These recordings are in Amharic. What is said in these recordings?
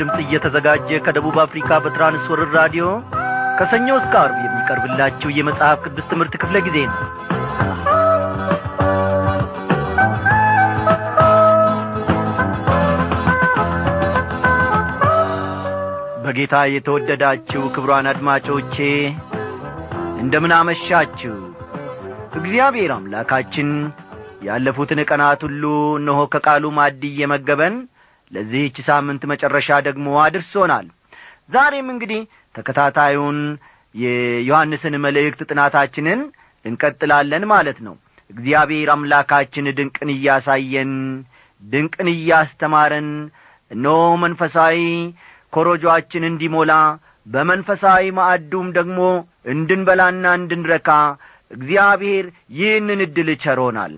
ድምፅ እየተዘጋጀ ከደቡብ አፍሪካ በትራንስወርር ራዲዮ ከሰኞ እስከ አርብ የሚቀርብላችሁ የመጽሐፍ ቅዱስ ትምህርት ክፍለ ጊዜ ነው። በጌታ የተወደዳችሁ ክብሯን አድማጮቼ እንደምን አመሻችሁ። እግዚአብሔር አምላካችን ያለፉትን ቀናት ሁሉ እነሆ ከቃሉ ማድ እየመገበን ለዚህች ሳምንት መጨረሻ ደግሞ አድርሶናል። ዛሬም እንግዲህ ተከታታዩን የዮሐንስን መልእክት ጥናታችንን እንቀጥላለን ማለት ነው። እግዚአብሔር አምላካችን ድንቅን እያሳየን ድንቅን እያስተማረን እነሆ መንፈሳዊ ኮሮጆአችን እንዲሞላ በመንፈሳዊ ማዕዱም ደግሞ እንድንበላና እንድንረካ እግዚአብሔር ይህንን ዕድል ቸሮናል።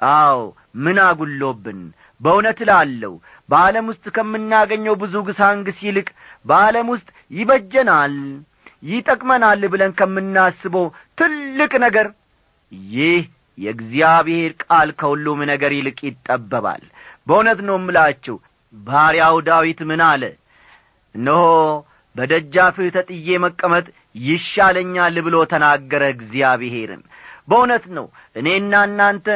አዎ ምን አጉሎብን በእውነት እላለሁ በዓለም ውስጥ ከምናገኘው ብዙ ግሳንግስ ይልቅ በዓለም ውስጥ ይበጀናል ይጠቅመናል ብለን ከምናስበው ትልቅ ነገር ይህ የእግዚአብሔር ቃል ከሁሉም ነገር ይልቅ ይጠበባል። በእውነት ነው እምላችሁ ባሪያው ዳዊት ምን አለ? እነሆ በደጃፍህ ተጥዬ መቀመጥ ይሻለኛል ብሎ ተናገረ እግዚአብሔርን በእውነት ነው እኔና እናንተ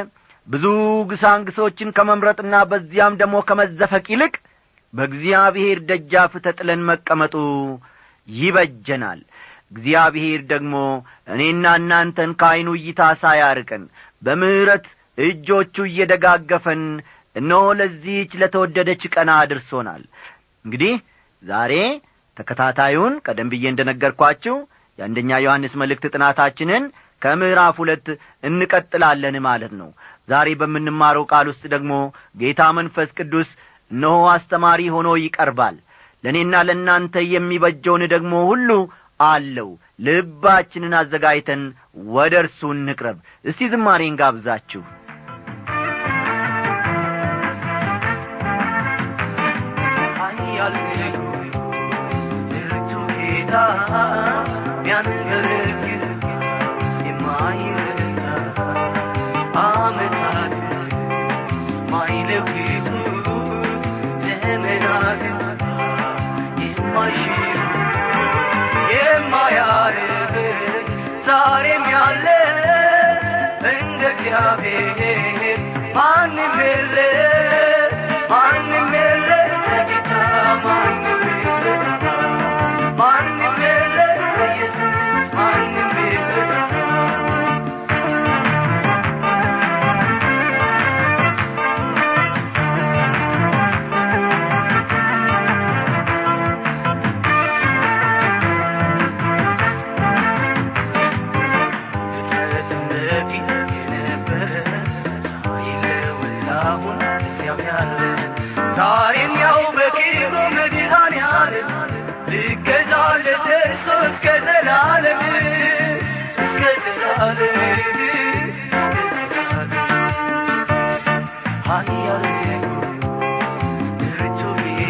ብዙ ግሳንግሶችን ከመምረጥና በዚያም ደግሞ ከመዘፈቅ ይልቅ በእግዚአብሔር ደጃፍ ተጥለን መቀመጡ ይበጀናል። እግዚአብሔር ደግሞ እኔና እናንተን ከዐይኑ እይታ ሳያርቀን በምሕረት እጆቹ እየደጋገፈን እነሆ ለዚህች ለተወደደች ቀና አድርሶናል። እንግዲህ ዛሬ ተከታታዩን ቀደም ብዬ እንደ ነገርኳችሁ የአንደኛ ዮሐንስ መልእክት ጥናታችንን ከምዕራፍ ሁለት እንቀጥላለን ማለት ነው ዛሬ በምንማረው ቃል ውስጥ ደግሞ ጌታ መንፈስ ቅዱስ እነሆ አስተማሪ ሆኖ ይቀርባል። ለእኔና ለእናንተ የሚበጀውን ደግሞ ሁሉ አለው። ልባችንን አዘጋጅተን ወደ እርሱ እንቅረብ። እስቲ ዝማሬን ጋብዛችሁ። ቢያንገለግል ዛሬም ያለ እንደ እግዚአብሔር ማንም የለ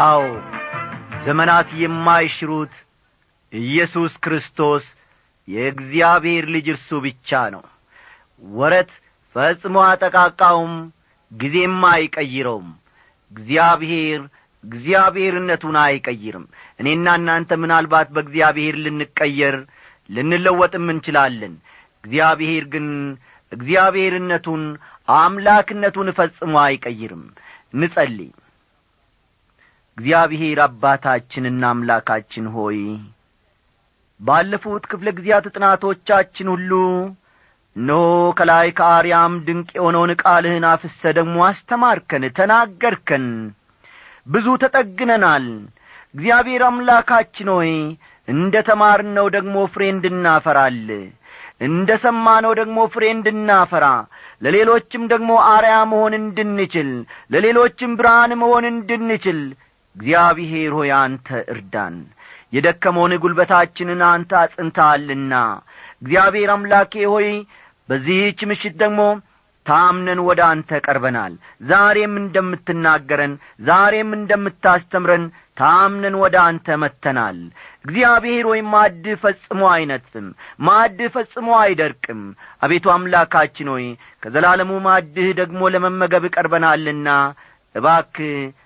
አዎ ዘመናት የማይሽሩት ኢየሱስ ክርስቶስ የእግዚአብሔር ልጅ እርሱ ብቻ ነው። ወረት ፈጽሞ አጠቃቃውም ጊዜም አይቀይረውም። እግዚአብሔር እግዚአብሔርነቱን አይቀይርም። እኔና እናንተ ምናልባት በእግዚአብሔር ልንቀየር ልንለወጥም እንችላለን። እግዚአብሔር ግን እግዚአብሔርነቱን አምላክነቱን ፈጽሞ አይቀይርም። ንጸልይ እግዚአብሔር አባታችንና አምላካችን ሆይ ባለፉት ክፍለ ጊዜያት ጥናቶቻችን ሁሉ እነሆ ከላይ ከአርያም ድንቅ የሆነውን ቃልህን አፍሰ ደግሞ አስተማርከን ተናገርከን ብዙ ተጠግነናል። እግዚአብሔር አምላካችን ሆይ እንደ ተማርነው ደግሞ ፍሬ እንድናፈራል እንደ ሰማነው ደግሞ ፍሬ እንድናፈራ ለሌሎችም ደግሞ አርያ መሆን እንድንችል ለሌሎችም ብርሃን መሆን እንድንችል እግዚአብሔር ሆይ አንተ እርዳን። የደከመውን ጒልበታችንን አንተ አጽንተሃልና። እግዚአብሔር አምላኬ ሆይ በዚህች ምሽት ደግሞ ታምነን ወደ አንተ ቀርበናል። ዛሬም እንደምትናገረን ዛሬም እንደምታስተምረን ታምነን ወደ አንተ መጥተናል። እግዚአብሔር ወይ ማድ ፈጽሞ አይነጥፍም ማድ ፈጽሞ አይደርቅም። አቤቱ አምላካችን ሆይ ከዘላለሙ ማድህ ደግሞ ለመመገብ ቀርበናልና እባክ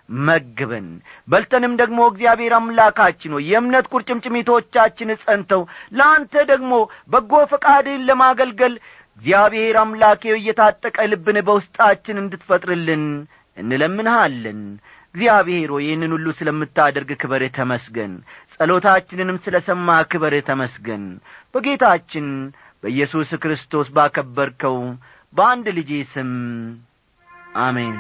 መግበን በልተንም ደግሞ እግዚአብሔር አምላካችን ሆይ የእምነት ቁርጭምጭሚቶቻችን ጸንተው ለአንተ ደግሞ በጎ ፈቃድህን ለማገልገል እግዚአብሔር አምላኬው እየታጠቀ ልብን በውስጣችን እንድትፈጥርልን እንለምንሃለን። እግዚአብሔር ሆይ ይህንን ሁሉ ስለምታደርግ ክበር ተመስገን። ጸሎታችንንም ስለ ሰማ ክበር ተመስገን። በጌታችን በኢየሱስ ክርስቶስ ባከበርከው በአንድ ልጄ ስም አሜን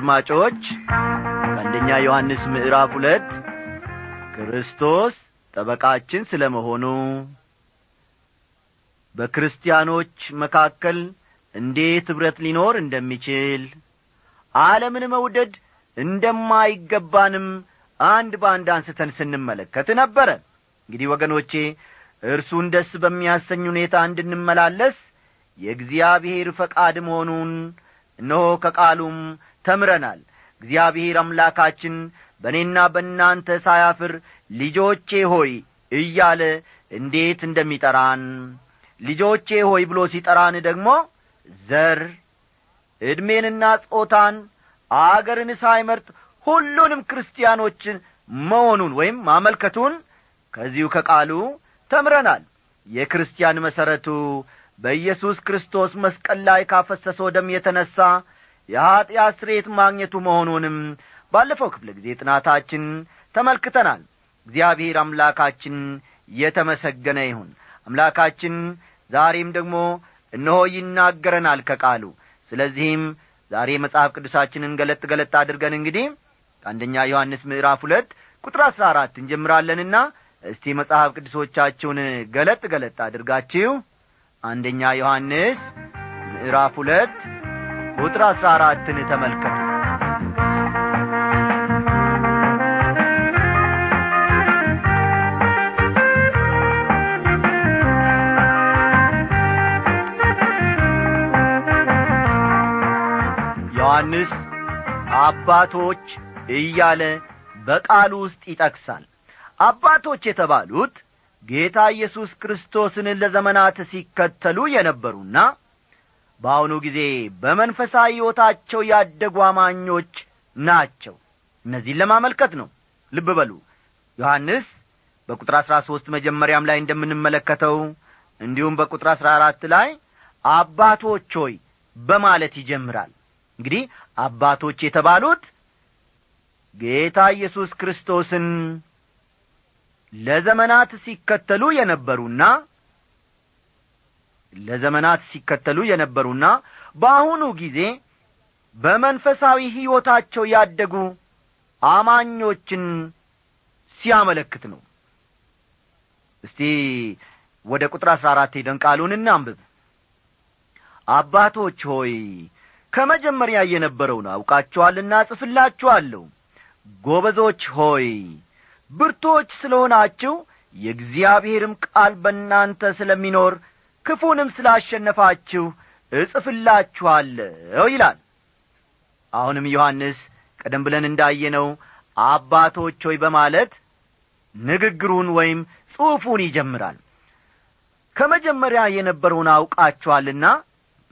አድማጮች ከአንደኛ ዮሐንስ ምዕራፍ ሁለት ክርስቶስ ጠበቃችን ስለ መሆኑ በክርስቲያኖች መካከል እንዴት ኅብረት ሊኖር እንደሚችል ዓለምን መውደድ እንደማይገባንም አንድ በአንድ አንስተን ስንመለከት ነበረ። እንግዲህ ወገኖቼ እርሱን ደስ በሚያሰኝ ሁኔታ እንድንመላለስ የእግዚአብሔር ፈቃድ መሆኑን እነሆ ከቃሉም ተምረናል። እግዚአብሔር አምላካችን በእኔና በእናንተ ሳያፍር ልጆቼ ሆይ እያለ እንዴት እንደሚጠራን ልጆቼ ሆይ ብሎ ሲጠራን ደግሞ ዘር ዕድሜንና ጾታን አገርን ሳይመርጥ ሁሉንም ክርስቲያኖችን መሆኑን ወይም ማመልከቱን ከዚሁ ከቃሉ ተምረናል። የክርስቲያን መሠረቱ በኢየሱስ ክርስቶስ መስቀል ላይ ካፈሰሰው ደም የተነሣ የኀጢአት ስሬት ማግኘቱ መሆኑንም ባለፈው ክፍለ ጊዜ ጥናታችን ተመልክተናል። እግዚአብሔር አምላካችን የተመሰገነ ይሁን። አምላካችን ዛሬም ደግሞ እነሆ ይናገረናል ከቃሉ። ስለዚህም ዛሬ መጽሐፍ ቅዱሳችንን ገለጥ ገለጥ አድርገን እንግዲህ ከአንደኛ ዮሐንስ ምዕራፍ ሁለት ቁጥር አሥራ አራት እንጀምራለንና እስቲ መጽሐፍ ቅዱሶቻችሁን ገለጥ ገለጥ አድርጋችሁ አንደኛ ዮሐንስ ምዕራፍ ሁለት ቁጥር አሥራ አራትን ተመልከቱ። ዮሐንስ አባቶች እያለ በቃሉ ውስጥ ይጠቅሳል። አባቶች የተባሉት ጌታ ኢየሱስ ክርስቶስን ለዘመናት ሲከተሉ የነበሩና በአሁኑ ጊዜ በመንፈሳዊ ሕይወታቸው ያደጉ አማኞች ናቸው። እነዚህን ለማመልከት ነው። ልብ በሉ። ዮሐንስ በቁጥር አሥራ ሦስት መጀመሪያም ላይ እንደምንመለከተው እንዲሁም በቁጥር አሥራ አራት ላይ አባቶች ሆይ በማለት ይጀምራል። እንግዲህ አባቶች የተባሉት ጌታ ኢየሱስ ክርስቶስን ለዘመናት ሲከተሉ የነበሩና ለዘመናት ሲከተሉ የነበሩና በአሁኑ ጊዜ በመንፈሳዊ ሕይወታቸው ያደጉ አማኞችን ሲያመለክት ነው። እስቲ ወደ ቁጥር አሥራ አራት ሄደን ቃሉን እናንብብ። አባቶች ሆይ ከመጀመሪያ የነበረውን አውቃችኋልና ጽፍላችኋለሁ። ጐበዞች ሆይ ብርቶች ስለ ሆናችሁ የእግዚአብሔርም ቃል በእናንተ ስለሚኖር ክፉንም ስላሸነፋችሁ እጽፍላችኋለሁ ይላል። አሁንም ዮሐንስ ቀደም ብለን እንዳየነው አባቶች ሆይ በማለት ንግግሩን ወይም ጽሑፉን ይጀምራል። ከመጀመሪያ የነበረውን አውቃችኋልና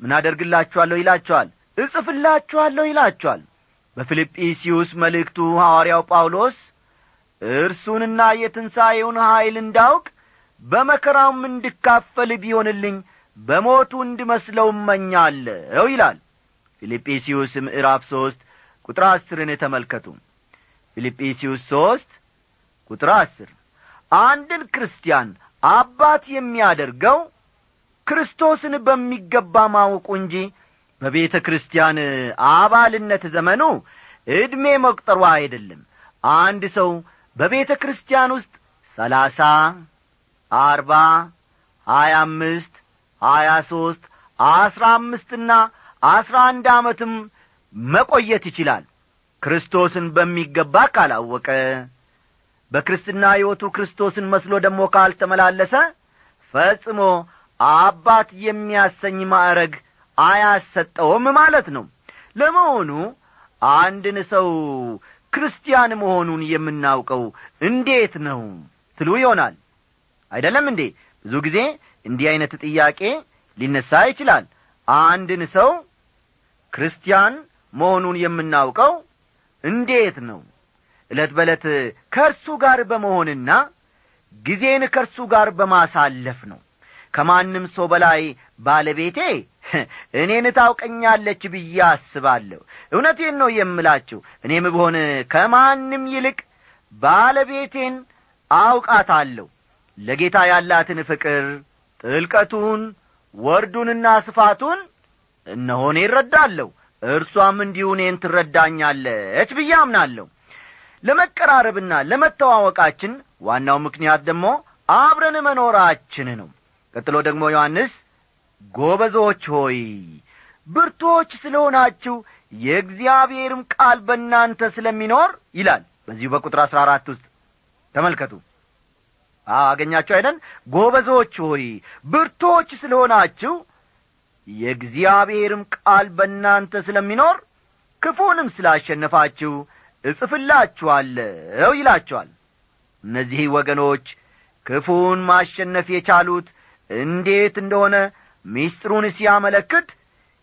ምን አደርግላችኋለሁ ይላችኋል? እጽፍላችኋለሁ ይላችኋል። በፊልጵስዩስ መልእክቱ ሐዋርያው ጳውሎስ እርሱንና የትንሣኤውን ኀይል እንዳውቅ በመከራውም እንድካፈል ቢሆንልኝ በሞቱ እንድመስለው እመኛለሁ ይላል። ፊልጵስዩስ ምዕራፍ ሦስት ቁጥር አስርን ተመልከቱ። ፊልጵስዩስ ሦስት ቁጥር አስር አንድን ክርስቲያን አባት የሚያደርገው ክርስቶስን በሚገባ ማወቁ እንጂ በቤተ ክርስቲያን አባልነት ዘመኑ ዕድሜ መቁጠሩ አይደለም። አንድ ሰው በቤተ ክርስቲያን ውስጥ ሰላሳ አርባ ሀያ አምስት ሀያ ሦስት አስራ አምስትና አስራ አንድ ዓመትም መቆየት ይችላል። ክርስቶስን በሚገባ ካላወቀ በክርስትና ሕይወቱ ክርስቶስን መስሎ ደግሞ ካልተመላለሰ ፈጽሞ አባት የሚያሰኝ ማዕረግ አያሰጠውም ማለት ነው። ለመሆኑ አንድን ሰው ክርስቲያን መሆኑን የምናውቀው እንዴት ነው ትሉ ይሆናል አይደለም እንዴ? ብዙ ጊዜ እንዲህ ዐይነት ጥያቄ ሊነሣ ይችላል። አንድን ሰው ክርስቲያን መሆኑን የምናውቀው እንዴት ነው? ዕለት በዕለት ከእርሱ ጋር በመሆንና ጊዜን ከእርሱ ጋር በማሳለፍ ነው። ከማንም ሰው በላይ ባለቤቴ እኔን ታውቀኛለች ብዬ አስባለሁ። እውነቴን ነው የምላችሁ። እኔም ብሆን ከማንም ይልቅ ባለቤቴን አውቃታለሁ ለጌታ ያላትን ፍቅር ጥልቀቱን ወርዱንና ስፋቱን እነሆኔ እረዳለሁ። እርሷም እንዲሁ እኔን ትረዳኛለች ብዬ አምናለሁ። ለመቀራረብና ለመተዋወቃችን ዋናው ምክንያት ደግሞ አብረን መኖራችን ነው። ቀጥሎ ደግሞ ዮሐንስ ጎበዞች ሆይ ብርቶች ስለሆናችሁ የእግዚአብሔርም ቃል በእናንተ ስለሚኖር ይላል። በዚሁ በቁጥር አሥራ አራት ውስጥ ተመልከቱ አገኛችሁ አይደን ጎበዞች ሆይ ብርቶች ስለሆናችሁ የእግዚአብሔርም ቃል በእናንተ ስለሚኖር ክፉንም ስላሸነፋችሁ እጽፍላችኋለሁ ይላቸዋል እነዚህ ወገኖች ክፉን ማሸነፍ የቻሉት እንዴት እንደሆነ ሚስጥሩን ሲያመለክት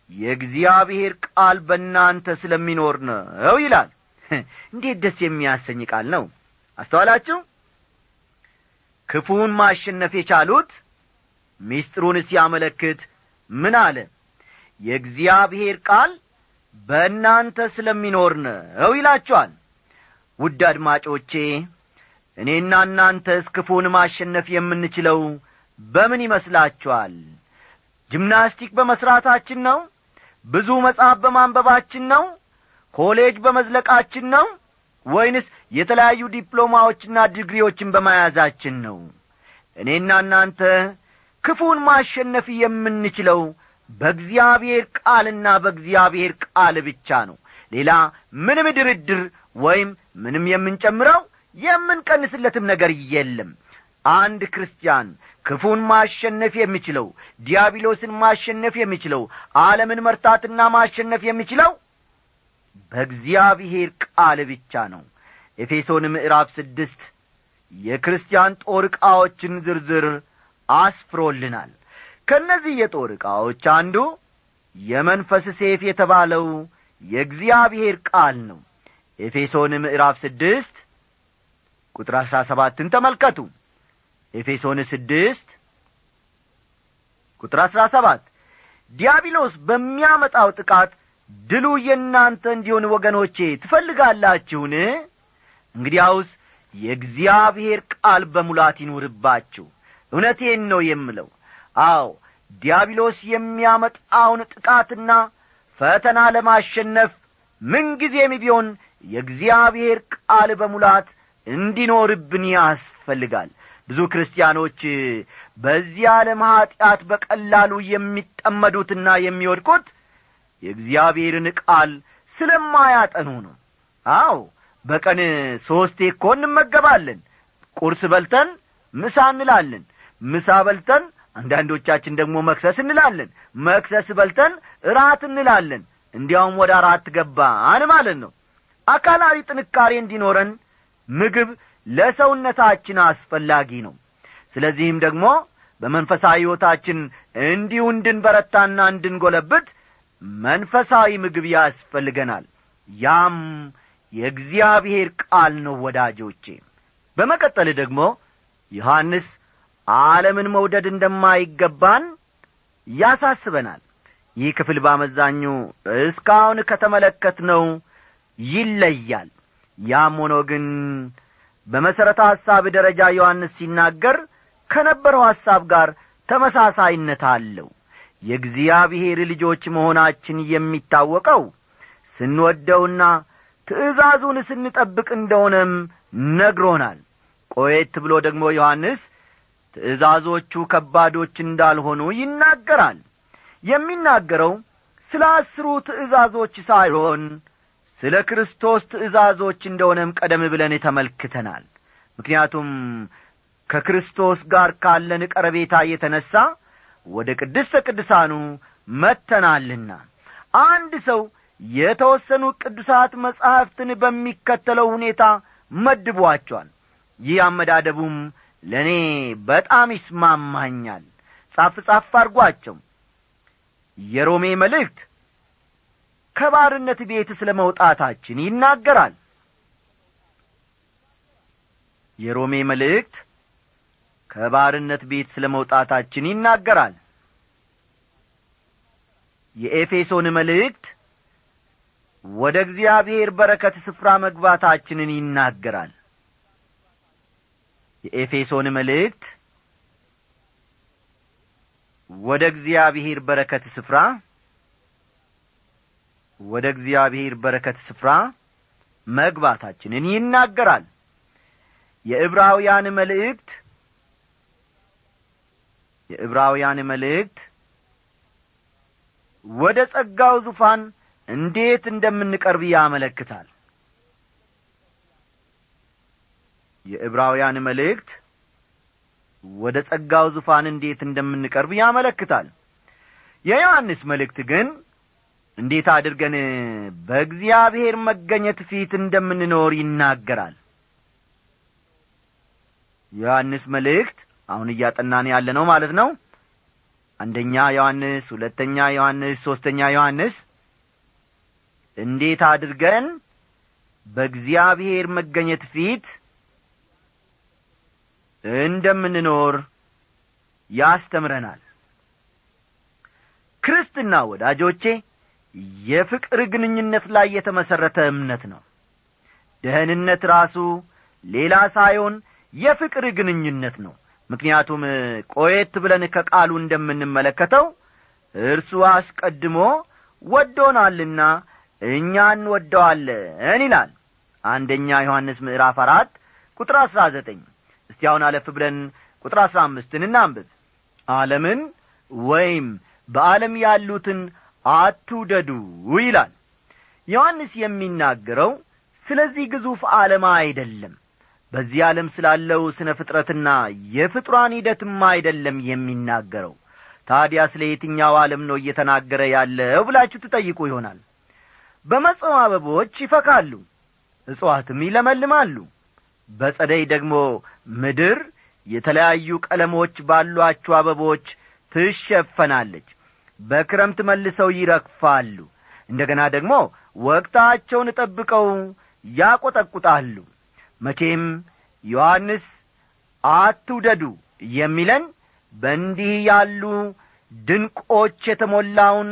የእግዚአብሔር ቃል በእናንተ ስለሚኖር ነው ይላል። እንዴት ደስ የሚያሰኝ ቃል ነው! አስተዋላችሁ ክፉን ማሸነፍ የቻሉት ሚስጥሩን ሲያመለክት ምን አለ? የእግዚአብሔር ቃል በእናንተ ስለሚኖር ነው ይላቸዋል። ውድ አድማጮቼ እኔና እናንተስ ክፉን ማሸነፍ የምንችለው በምን ይመስላችኋል? ጅምናስቲክ በመሥራታችን ነው? ብዙ መጽሐፍ በማንበባችን ነው? ኮሌጅ በመዝለቃችን ነው? ወይንስ የተለያዩ ዲፕሎማዎችና ዲግሪዎችን በመያዛችን ነው። እኔና እናንተ ክፉን ማሸነፍ የምንችለው በእግዚአብሔር ቃልና በእግዚአብሔር ቃል ብቻ ነው። ሌላ ምንም ድርድር ወይም ምንም የምንጨምረው የምንቀንስለትም ነገር የለም። አንድ ክርስቲያን ክፉን ማሸነፍ የሚችለው ዲያብሎስን ማሸነፍ የሚችለው ዓለምን መርታትና ማሸነፍ የሚችለው በእግዚአብሔር ቃል ብቻ ነው ኤፌሶን ምዕራፍ ስድስት የክርስቲያን ጦር ዕቃዎችን ዝርዝር አስፍሮልናል። ከእነዚህ የጦር ዕቃዎች አንዱ የመንፈስ ሴፍ የተባለው የእግዚአብሔር ቃል ነው። ኤፌሶን ምዕራፍ ስድስት ቁጥር አሥራ ሰባትን ተመልከቱ። ኤፌሶን ስድስት ቁጥር አሥራ ሰባት ዲያብሎስ በሚያመጣው ጥቃት ድሉ የእናንተ እንዲሆን ወገኖቼ ትፈልጋላችሁን እንግዲያውስ የእግዚአብሔር ቃል በሙላት ይኑርባችሁ። እውነቴን ነው የምለው። አዎ ዲያብሎስ የሚያመጣውን ጥቃትና ፈተና ለማሸነፍ ምንጊዜም ቢሆን የእግዚአብሔር ቃል በሙላት እንዲኖርብን ያስፈልጋል። ብዙ ክርስቲያኖች በዚህ ዓለም ኀጢአት በቀላሉ የሚጠመዱትና የሚወድቁት የእግዚአብሔርን ቃል ስለማያጠኑ ነው። አዎ በቀን ሦስቴ እኮ እንመገባለን። ቁርስ በልተን ምሳ እንላለን። ምሳ በልተን አንዳንዶቻችን ደግሞ መክሰስ እንላለን። መክሰስ በልተን እራት እንላለን። እንዲያውም ወደ አራት ገባን ማለት ነው። አካላዊ ጥንካሬ እንዲኖረን ምግብ ለሰውነታችን አስፈላጊ ነው። ስለዚህም ደግሞ በመንፈሳዊ ሕይወታችን እንዲሁ እንድንበረታና እንድንጐለብት መንፈሳዊ ምግብ ያስፈልገናል። ያም የእግዚአብሔር ቃል ነው ወዳጆቼ። በመቀጠል ደግሞ ዮሐንስ ዓለምን መውደድ እንደማይገባን ያሳስበናል። ይህ ክፍል ባመዛኙ እስካሁን ከተመለከትነው ይለያል። ያም ሆኖ ግን በመሠረተ ሐሳብ ደረጃ ዮሐንስ ሲናገር ከነበረው ሐሳብ ጋር ተመሳሳይነት አለው። የእግዚአብሔር ልጆች መሆናችን የሚታወቀው ስንወደውና ትእዛዙን ስንጠብቅ እንደሆነም ነግሮናል። ቆየት ብሎ ደግሞ ዮሐንስ ትእዛዞቹ ከባዶች እንዳልሆኑ ይናገራል። የሚናገረው ስለ አስሩ ትእዛዞች ሳይሆን ስለ ክርስቶስ ትእዛዞች እንደሆነም ቀደም ብለን ተመልክተናል። ምክንያቱም ከክርስቶስ ጋር ካለን ቀረቤታ የተነሣ ወደ ቅድስተ ቅዱሳኑ መተናልና አንድ ሰው የተወሰኑ ቅዱሳት መጻሕፍትን በሚከተለው ሁኔታ መድቧቸዋል። ይህ አመዳደቡም ለእኔ በጣም ይስማማኛል። ጻፍ ጻፍ አርጓቸው የሮሜ መልእክት ከባርነት ቤት ስለ መውጣታችን ይናገራል። የሮሜ መልእክት ከባርነት ቤት ስለ መውጣታችን ይናገራል። የኤፌሶን መልእክት ወደ እግዚአብሔር በረከት ስፍራ መግባታችንን ይናገራል። የኤፌሶን መልእክት ወደ እግዚአብሔር በረከት ስፍራ ወደ እግዚአብሔር በረከት ስፍራ መግባታችንን ይናገራል። የዕብራውያን መልእክት የዕብራውያን መልእክት ወደ ጸጋው ዙፋን እንዴት እንደምንቀርብ ያመለክታል። የዕብራውያን መልእክት ወደ ጸጋው ዙፋን እንዴት እንደምንቀርብ ያመለክታል። የዮሐንስ መልእክት ግን እንዴት አድርገን በእግዚአብሔር መገኘት ፊት እንደምንኖር ይናገራል። ዮሐንስ መልእክት አሁን እያጠናን ያለ ነው ማለት ነው። አንደኛ ዮሐንስ ሁለተኛ ዮሐንስ ሦስተኛ ዮሐንስ እንዴት አድርገን በእግዚአብሔር መገኘት ፊት እንደምንኖር ያስተምረናል? ክርስትና ወዳጆቼ የፍቅር ግንኙነት ላይ የተመሠረተ እምነት ነው። ደህንነት ራሱ ሌላ ሳይሆን የፍቅር ግንኙነት ነው። ምክንያቱም ቆየት ብለን ከቃሉ እንደምንመለከተው እርሱ አስቀድሞ ወዶናልና እኛ እንወደዋለን ይላል። አንደኛ ዮሐንስ ምዕራፍ አራት ቁጥር አሥራ ዘጠኝ እስቲ አሁን አለፍ ብለን ቁጥር አሥራ አምስትን እናንብብ። ዓለምን ወይም በዓለም ያሉትን አትውደዱ ይላል። ዮሐንስ የሚናገረው ስለዚህ ግዙፍ ዓለም አይደለም በዚህ ዓለም ስላለው ስነ ፍጥረትና የፍጥሯን ሂደትም አይደለም የሚናገረው። ታዲያ ስለ የትኛው ዓለም ነው እየተናገረ ያለው ብላችሁ ትጠይቁ ይሆናል በመጸው አበቦች ይፈካሉ እጽዋትም ይለመልማሉ። በጸደይ ደግሞ ምድር የተለያዩ ቀለሞች ባሏቸው አበቦች ትሸፈናለች በክረምት መልሰው ይረግፋሉ። እንደ ገና ደግሞ ወቅታቸውን ጠብቀው ያቈጠቁጣሉ መቼም ዮሐንስ አትውደዱ የሚለን በእንዲህ ያሉ ድንቆች የተሞላውን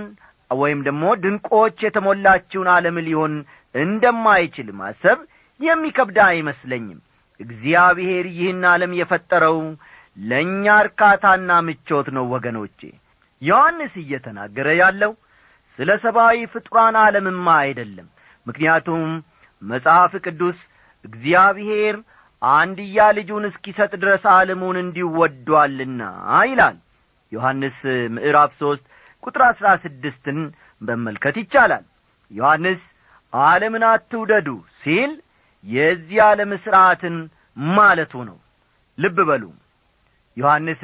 ወይም ደግሞ ድንቆች የተሞላችውን ዓለም ሊሆን እንደማይችል ማሰብ የሚከብዳ አይመስለኝም። እግዚአብሔር ይህን ዓለም የፈጠረው ለእኛ እርካታና ምቾት ነው ወገኖቼ። ዮሐንስ እየተናገረ ያለው ስለ ሰብአዊ ፍጡራን ዓለምማ አይደለም። ምክንያቱም መጽሐፍ ቅዱስ እግዚአብሔር አንድያ ልጁን እስኪሰጥ ድረስ ዓለሙን እንዲወዷልና ይላል። ዮሐንስ ምዕራፍ ሦስት ቁጥር አሥራ ስድስትን መመልከት ይቻላል። ዮሐንስ ዓለምን አትውደዱ ሲል የዚህ ዓለም ሥርዓትን ማለቱ ነው። ልብ በሉ። ዮሐንስ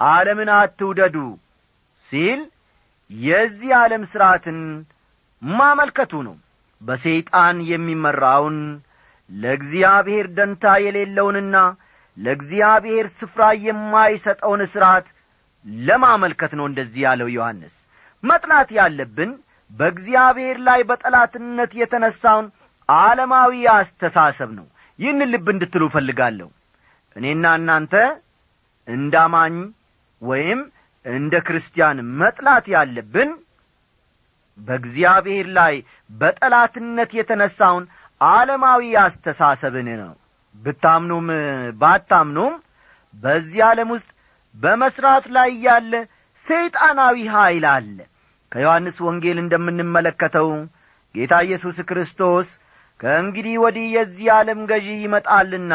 ዓለምን አትውደዱ ሲል የዚህ ዓለም ሥርዓትን ማመልከቱ ነው። በሰይጣን የሚመራውን ለእግዚአብሔር ደንታ የሌለውንና ለእግዚአብሔር ስፍራ የማይሰጠውን ሥርዓት ለማመልከት ነው እንደዚህ ያለው ዮሐንስ። መጥላት ያለብን በእግዚአብሔር ላይ በጠላትነት የተነሣውን ዓለማዊ አስተሳሰብ ነው። ይህን ልብ እንድትሉ እፈልጋለሁ። እኔና እናንተ እንዳማኝ ወይም እንደ ክርስቲያን መጥላት ያለብን በእግዚአብሔር ላይ በጠላትነት የተነሣውን ዓለማዊ አስተሳሰብን ነው። ብታምኑም ባታምኑም በዚህ ዓለም ውስጥ በመሥራት ላይ ያለ ሰይጣናዊ ኃይል አለ። ከዮሐንስ ወንጌል እንደምንመለከተው ጌታ ኢየሱስ ክርስቶስ ከእንግዲህ ወዲህ የዚህ ዓለም ገዢ ይመጣልና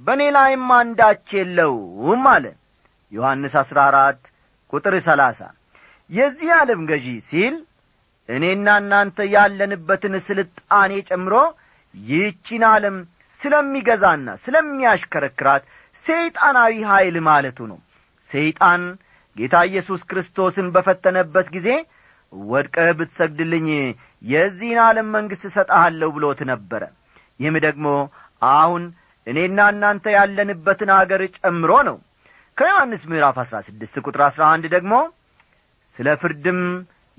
በእኔ ላይም አንዳች የለውም አለ። ዮሐንስ አሥራ አራት ቁጥር ሰላሳ የዚህ ዓለም ገዢ ሲል እኔና እናንተ ያለንበትን ስልጣኔ ጨምሮ ይህቺን ዓለም ስለሚገዛና ስለሚያሽከረክራት ሰይጣናዊ ኀይል ማለቱ ነው። ሰይጣን ጌታ ኢየሱስ ክርስቶስን በፈተነበት ጊዜ ወድቀህ ብትሰግድልኝ የዚህን ዓለም መንግሥት እሰጠሃለሁ ብሎት ነበረ። ይህም ደግሞ አሁን እኔና እናንተ ያለንበትን አገር ጨምሮ ነው። ከዮሐንስ ምዕራፍ አሥራ ስድስት ቁጥር አሥራ አንድ ደግሞ ስለ ፍርድም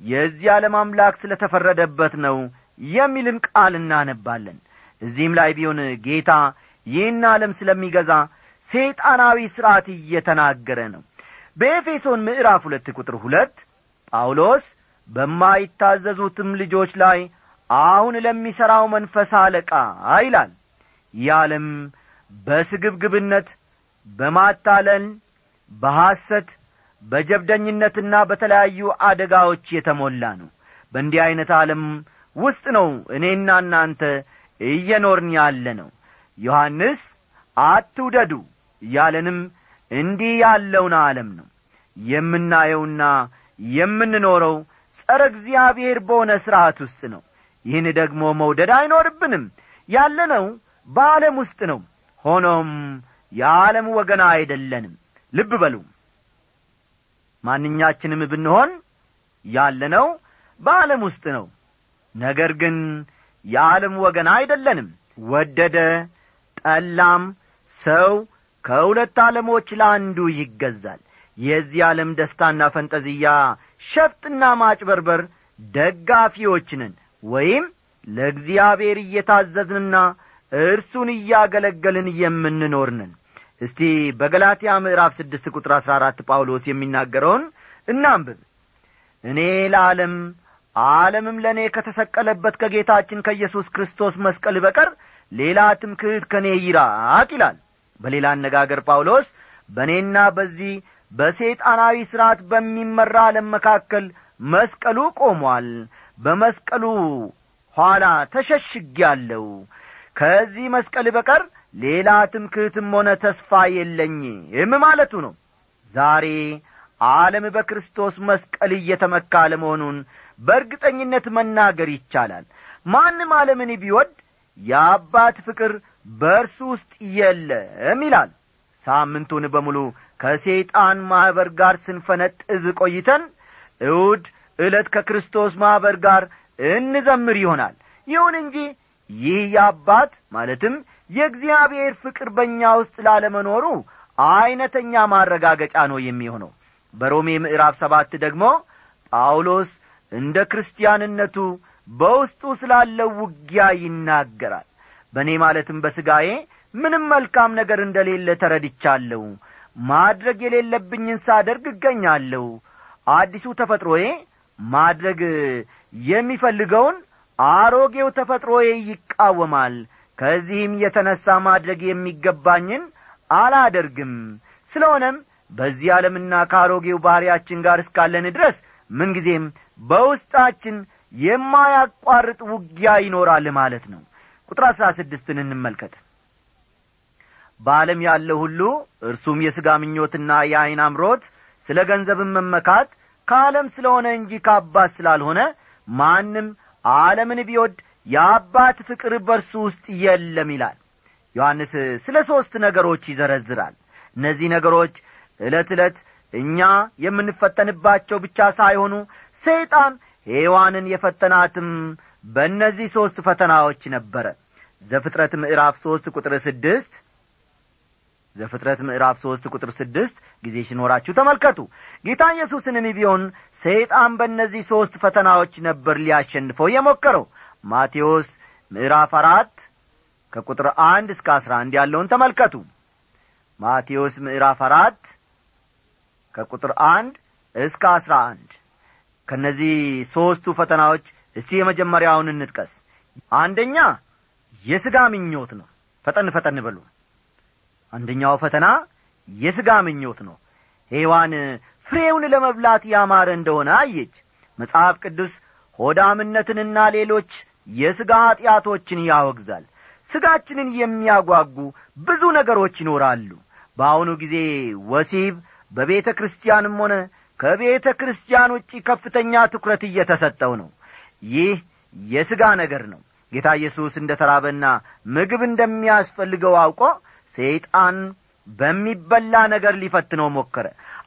የዚህ ዓለም አምላክ ስለ ተፈረደበት ነው የሚልን ቃል እናነባለን። እዚህም ላይ ቢሆን ጌታ ይህን ዓለም ስለሚገዛ ሰይጣናዊ ሥርዓት እየተናገረ ነው። በኤፌሶን ምዕራፍ ሁለት ቁጥር ሁለት ጳውሎስ በማይታዘዙትም ልጆች ላይ አሁን ለሚሠራው መንፈስ አለቃ ይላል። ዓለም በስግብግብነት በማታለል በሐሰት በጀብደኝነትና በተለያዩ አደጋዎች የተሞላ ነው። በእንዲህ ዐይነት ዓለም ውስጥ ነው እኔና እናንተ እየኖርን ያለ ነው ዮሐንስ አትውደዱ እያለንም እንዲህ ያለውን ዓለም ነው የምናየውና የምንኖረው ጸረ እግዚአብሔር በሆነ ሥርዓት ውስጥ ነው። ይህን ደግሞ መውደድ አይኖርብንም። ያለነው በዓለም ውስጥ ነው። ሆኖም የዓለም ወገና አይደለንም። ልብ በሉ። ማንኛችንም ብንሆን ያለነው በዓለም ውስጥ ነው። ነገር ግን የዓለም ወገን አይደለንም። ወደደ ጠላም ሰው ከሁለት ዓለሞች ለአንዱ ይገዛል። የዚህ ዓለም ደስታና ፈንጠዝያ ሸፍጥና ማጭበርበር ደጋፊዎች ነን። ወይም ለእግዚአብሔር እየታዘዝንና እርሱን እያገለገልን የምንኖር ነን። እስቲ በገላትያ ምዕራፍ ስድስት ቁጥር አሥራ አራት ጳውሎስ የሚናገረውን እናንብብ። እኔ ለዓለም ዓለምም ለእኔ ከተሰቀለበት ከጌታችን ከኢየሱስ ክርስቶስ መስቀል በቀር ሌላ ትምክህት ከእኔ ይራቅ ይላል በሌላ አነጋገር ጳውሎስ በእኔና በዚህ በሰይጣናዊ ሥርዓት በሚመራ ዓለም መካከል መስቀሉ ቆሟል። በመስቀሉ ኋላ ተሸሽጊያለሁ ከዚህ መስቀል በቀር ሌላ ትምክህትም ሆነ ተስፋ የለኝም ማለቱ ነው። ዛሬ ዓለም በክርስቶስ መስቀል እየተመካ ለመሆኑን በእርግጠኝነት መናገር ይቻላል። ማንም ዓለምን ቢወድ የአባት ፍቅር በእርሱ ውስጥ የለም ይላል። ሳምንቱን በሙሉ ከሰይጣን ማኅበር ጋር ስንፈነጥዝ ቆይተን እውድ ዕለት ከክርስቶስ ማኅበር ጋር እንዘምር ይሆናል። ይሁን እንጂ ይህ የአባት ማለትም የእግዚአብሔር ፍቅር በእኛ ውስጥ ላለመኖሩ ዐይነተኛ ማረጋገጫ ነው የሚሆነው። በሮሜ ምዕራፍ ሰባት ደግሞ ጳውሎስ እንደ ክርስቲያንነቱ በውስጡ ስላለው ውጊያ ይናገራል በእኔ ማለትም በሥጋዬ ምንም መልካም ነገር እንደሌለ ተረድቻለሁ። ማድረግ የሌለብኝን ሳደርግ እገኛለሁ። አዲሱ ተፈጥሮዬ ማድረግ የሚፈልገውን አሮጌው ተፈጥሮዬ ይቃወማል። ከዚህም የተነሣ ማድረግ የሚገባኝን አላደርግም። ስለሆነም በዚህ ዓለምና ከአሮጌው ባሕርያችን ጋር እስካለን ድረስ ምንጊዜም በውስጣችን የማያቋርጥ ውጊያ ይኖራል ማለት ነው ቁጥር አሥራ ስድስትን እንመልከት። በዓለም ያለው ሁሉ እርሱም የሥጋ ምኞትና የዐይን አምሮት ስለ ገንዘብን መመካት ከዓለም ስለ ሆነ እንጂ ከአባት ስላልሆነ ማንም ዓለምን ቢወድ የአባት ፍቅር በርሱ ውስጥ የለም ይላል። ዮሐንስ ስለ ሦስት ነገሮች ይዘረዝራል። እነዚህ ነገሮች ዕለት ዕለት እኛ የምንፈተንባቸው ብቻ ሳይሆኑ ሰይጣን ሔዋንን የፈተናትም በእነዚህ ሦስት ፈተናዎች ነበረ ዘፍጥረት ምዕራፍ ሦስት ቁጥር ስድስት ዘፍጥረት ምዕራፍ ሦስት ቁጥር ስድስት ጊዜ ሲኖራችሁ ተመልከቱ። ጌታ ኢየሱስንም ቢሆን ሰይጣን በእነዚህ ሦስት ፈተናዎች ነበር ሊያሸንፈው የሞከረው። ማቴዎስ ምዕራፍ አራት ከቁጥር አንድ እስከ አስራ አንድ ያለውን ተመልከቱ። ማቴዎስ ምዕራፍ አራት ከቁጥር አንድ እስከ አስራ አንድ ከእነዚህ ሦስቱ ፈተናዎች እስቲ የመጀመሪያውን እንጥቀስ። አንደኛ የሥጋ ምኞት ነው። ፈጠን ፈጠን በሉ። አንደኛው ፈተና የሥጋ ምኞት ነው። ሔዋን ፍሬውን ለመብላት ያማረ እንደሆነ አየች። መጽሐፍ ቅዱስ ሆዳምነትንና ሌሎች የሥጋ ኀጢአቶችን ያወግዛል። ሥጋችንን የሚያጓጉ ብዙ ነገሮች ይኖራሉ። በአሁኑ ጊዜ ወሲብ በቤተ ክርስቲያንም ሆነ ከቤተ ክርስቲያን ውጪ ከፍተኛ ትኩረት እየተሰጠው ነው። ይህ የሥጋ ነገር ነው ጌታ ኢየሱስ እንደ ተራበና ምግብ እንደሚያስፈልገው አውቆ ሰይጣን በሚበላ ነገር ሊፈትነው ሞከረ።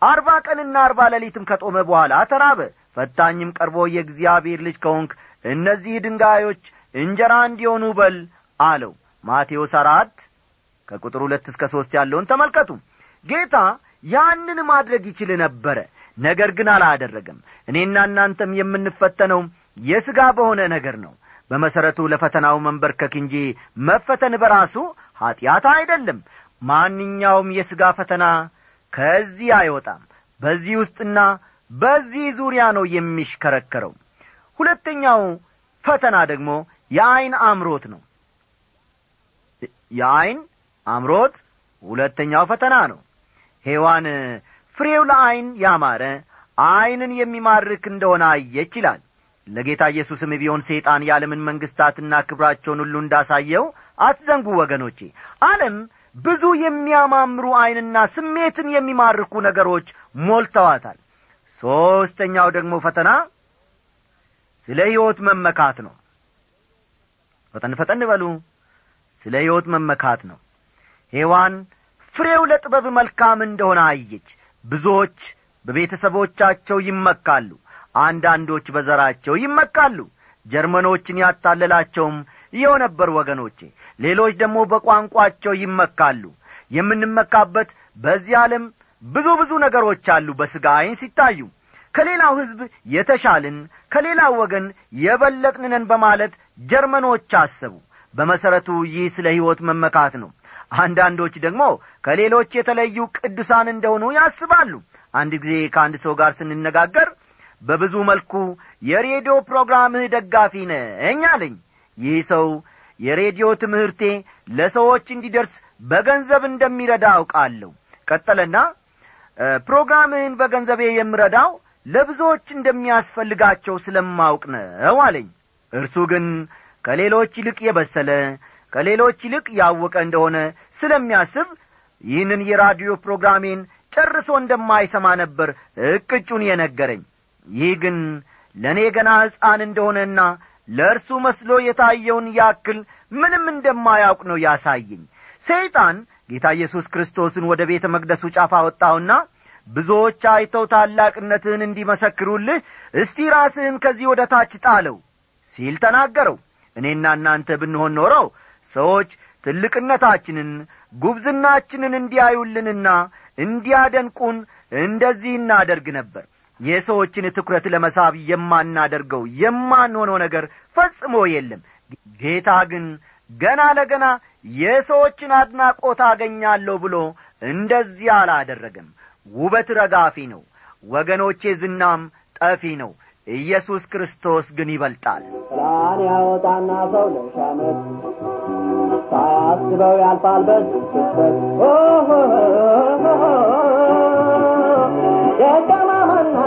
አርባ ቀንና አርባ ሌሊትም ከጦመ በኋላ ተራበ። ፈታኝም ቀርቦ የእግዚአብሔር ልጅ ከሆንክ እነዚህ ድንጋዮች እንጀራ እንዲሆኑ በል አለው። ማቴዎስ አራት ከቁጥር ሁለት እስከ ሦስት ያለውን ተመልከቱ። ጌታ ያንን ማድረግ ይችል ነበረ ነገር ግን አላደረገም። እኔና እናንተም የምንፈተነው የሥጋ በሆነ ነገር ነው በመሠረቱ ለፈተናው መንበርከክ እንጂ መፈተን በራሱ ኀጢአት አይደለም። ማንኛውም የሥጋ ፈተና ከዚህ አይወጣም። በዚህ ውስጥና በዚህ ዙሪያ ነው የሚሽከረከረው። ሁለተኛው ፈተና ደግሞ የዐይን አምሮት ነው። የዐይን አምሮት ሁለተኛው ፈተና ነው። ሔዋን ፍሬው ለዐይን ያማረ ዐይንን የሚማርክ እንደሆነ አየች ይላል ለጌታ ኢየሱስም ቢሆን ሰይጣን የዓለምን መንግሥታትና ክብራቸውን ሁሉ እንዳሳየው አትዘንጉ ወገኖቼ። ዓለም ብዙ የሚያማምሩ ዐይንና ስሜትን የሚማርኩ ነገሮች ሞልተዋታል። ሦስተኛው ደግሞ ፈተና ስለ ሕይወት መመካት ነው። ፈጠን ፈጠን በሉ። ስለ ሕይወት መመካት ነው። ሔዋን ፍሬው ለጥበብ መልካም እንደሆነ አየች። ብዙዎች በቤተሰቦቻቸው ይመካሉ አንዳንዶች በዘራቸው ይመካሉ ጀርመኖችን ያታለላቸውም ይኸው ነበር ወገኖቼ። ሌሎች ደግሞ በቋንቋቸው ይመካሉ። የምንመካበት በዚህ ዓለም ብዙ ብዙ ነገሮች አሉ በሥጋ ዐይን ሲታዩ። ከሌላው ሕዝብ የተሻልን ከሌላው ወገን የበለጥንነን በማለት ጀርመኖች አሰቡ። በመሠረቱ ይህ ስለ ሕይወት መመካት ነው። አንዳንዶች ደግሞ ከሌሎች የተለዩ ቅዱሳን እንደሆኑ ያስባሉ። አንድ ጊዜ ከአንድ ሰው ጋር ስንነጋገር በብዙ መልኩ የሬዲዮ ፕሮግራምህ ደጋፊ ነኝ አለኝ። ይህ ሰው የሬዲዮ ትምህርቴ ለሰዎች እንዲደርስ በገንዘብ እንደሚረዳ አውቃለሁ። ቀጠለና ፕሮግራምህን በገንዘቤ የምረዳው ለብዙዎች እንደሚያስፈልጋቸው ስለማውቅ ነው አለኝ። እርሱ ግን ከሌሎች ይልቅ የበሰለ ከሌሎች ይልቅ ያወቀ እንደሆነ ስለሚያስብ ይህንን የራዲዮ ፕሮግራሜን ጨርሶ እንደማይሰማ ነበር እቅጩን የነገረኝ ይህ ግን ለእኔ ገና ሕፃን እንደሆነና ለእርሱ መስሎ የታየውን ያክል ምንም እንደማያውቅ ነው ያሳየኝ። ሰይጣን ጌታ ኢየሱስ ክርስቶስን ወደ ቤተ መቅደሱ ጫፍ አወጣውና ብዙዎች አይተው ታላቅነትህን እንዲመሰክሩልህ እስቲ ራስህን ከዚህ ወደ ታች ጣለው ሲል ተናገረው። እኔና እናንተ ብንሆን ኖረው ሰዎች ትልቅነታችንን ጉብዝናችንን እንዲያዩልንና እንዲያደንቁን እንደዚህ እናደርግ ነበር የሰዎችን ትኩረት ለመሳብ የማናደርገው የማንሆነው ነገር ፈጽሞ የለም። ጌታ ግን ገና ለገና የሰዎችን አድናቆት አገኛለሁ ብሎ እንደዚህ አላደረገም። ውበት ረጋፊ ነው። ወገኖቼ ዝናም ጠፊ ነው። ኢየሱስ ክርስቶስ ግን ይበልጣል። ብርሃን ያወጣና ሰው ለሻመት ሳያስበው ያልፋል በዚህ ክስተት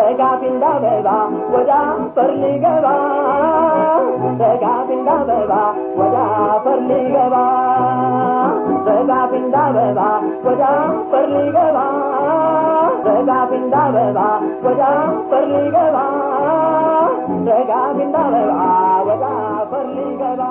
ተጋፊ እንዳበባ ወደ አፈር ሊገባ ተጋፊ እንዳበባ ወደ አፈር ሊገባ ተጋፊ እንዳበባ ወደ አፈር ሊገባ ተጋፊ እንዳበባ ወደ አፈር ሊገባ ተጋፊ እንዳበባ ወደ አፈር ሊገባ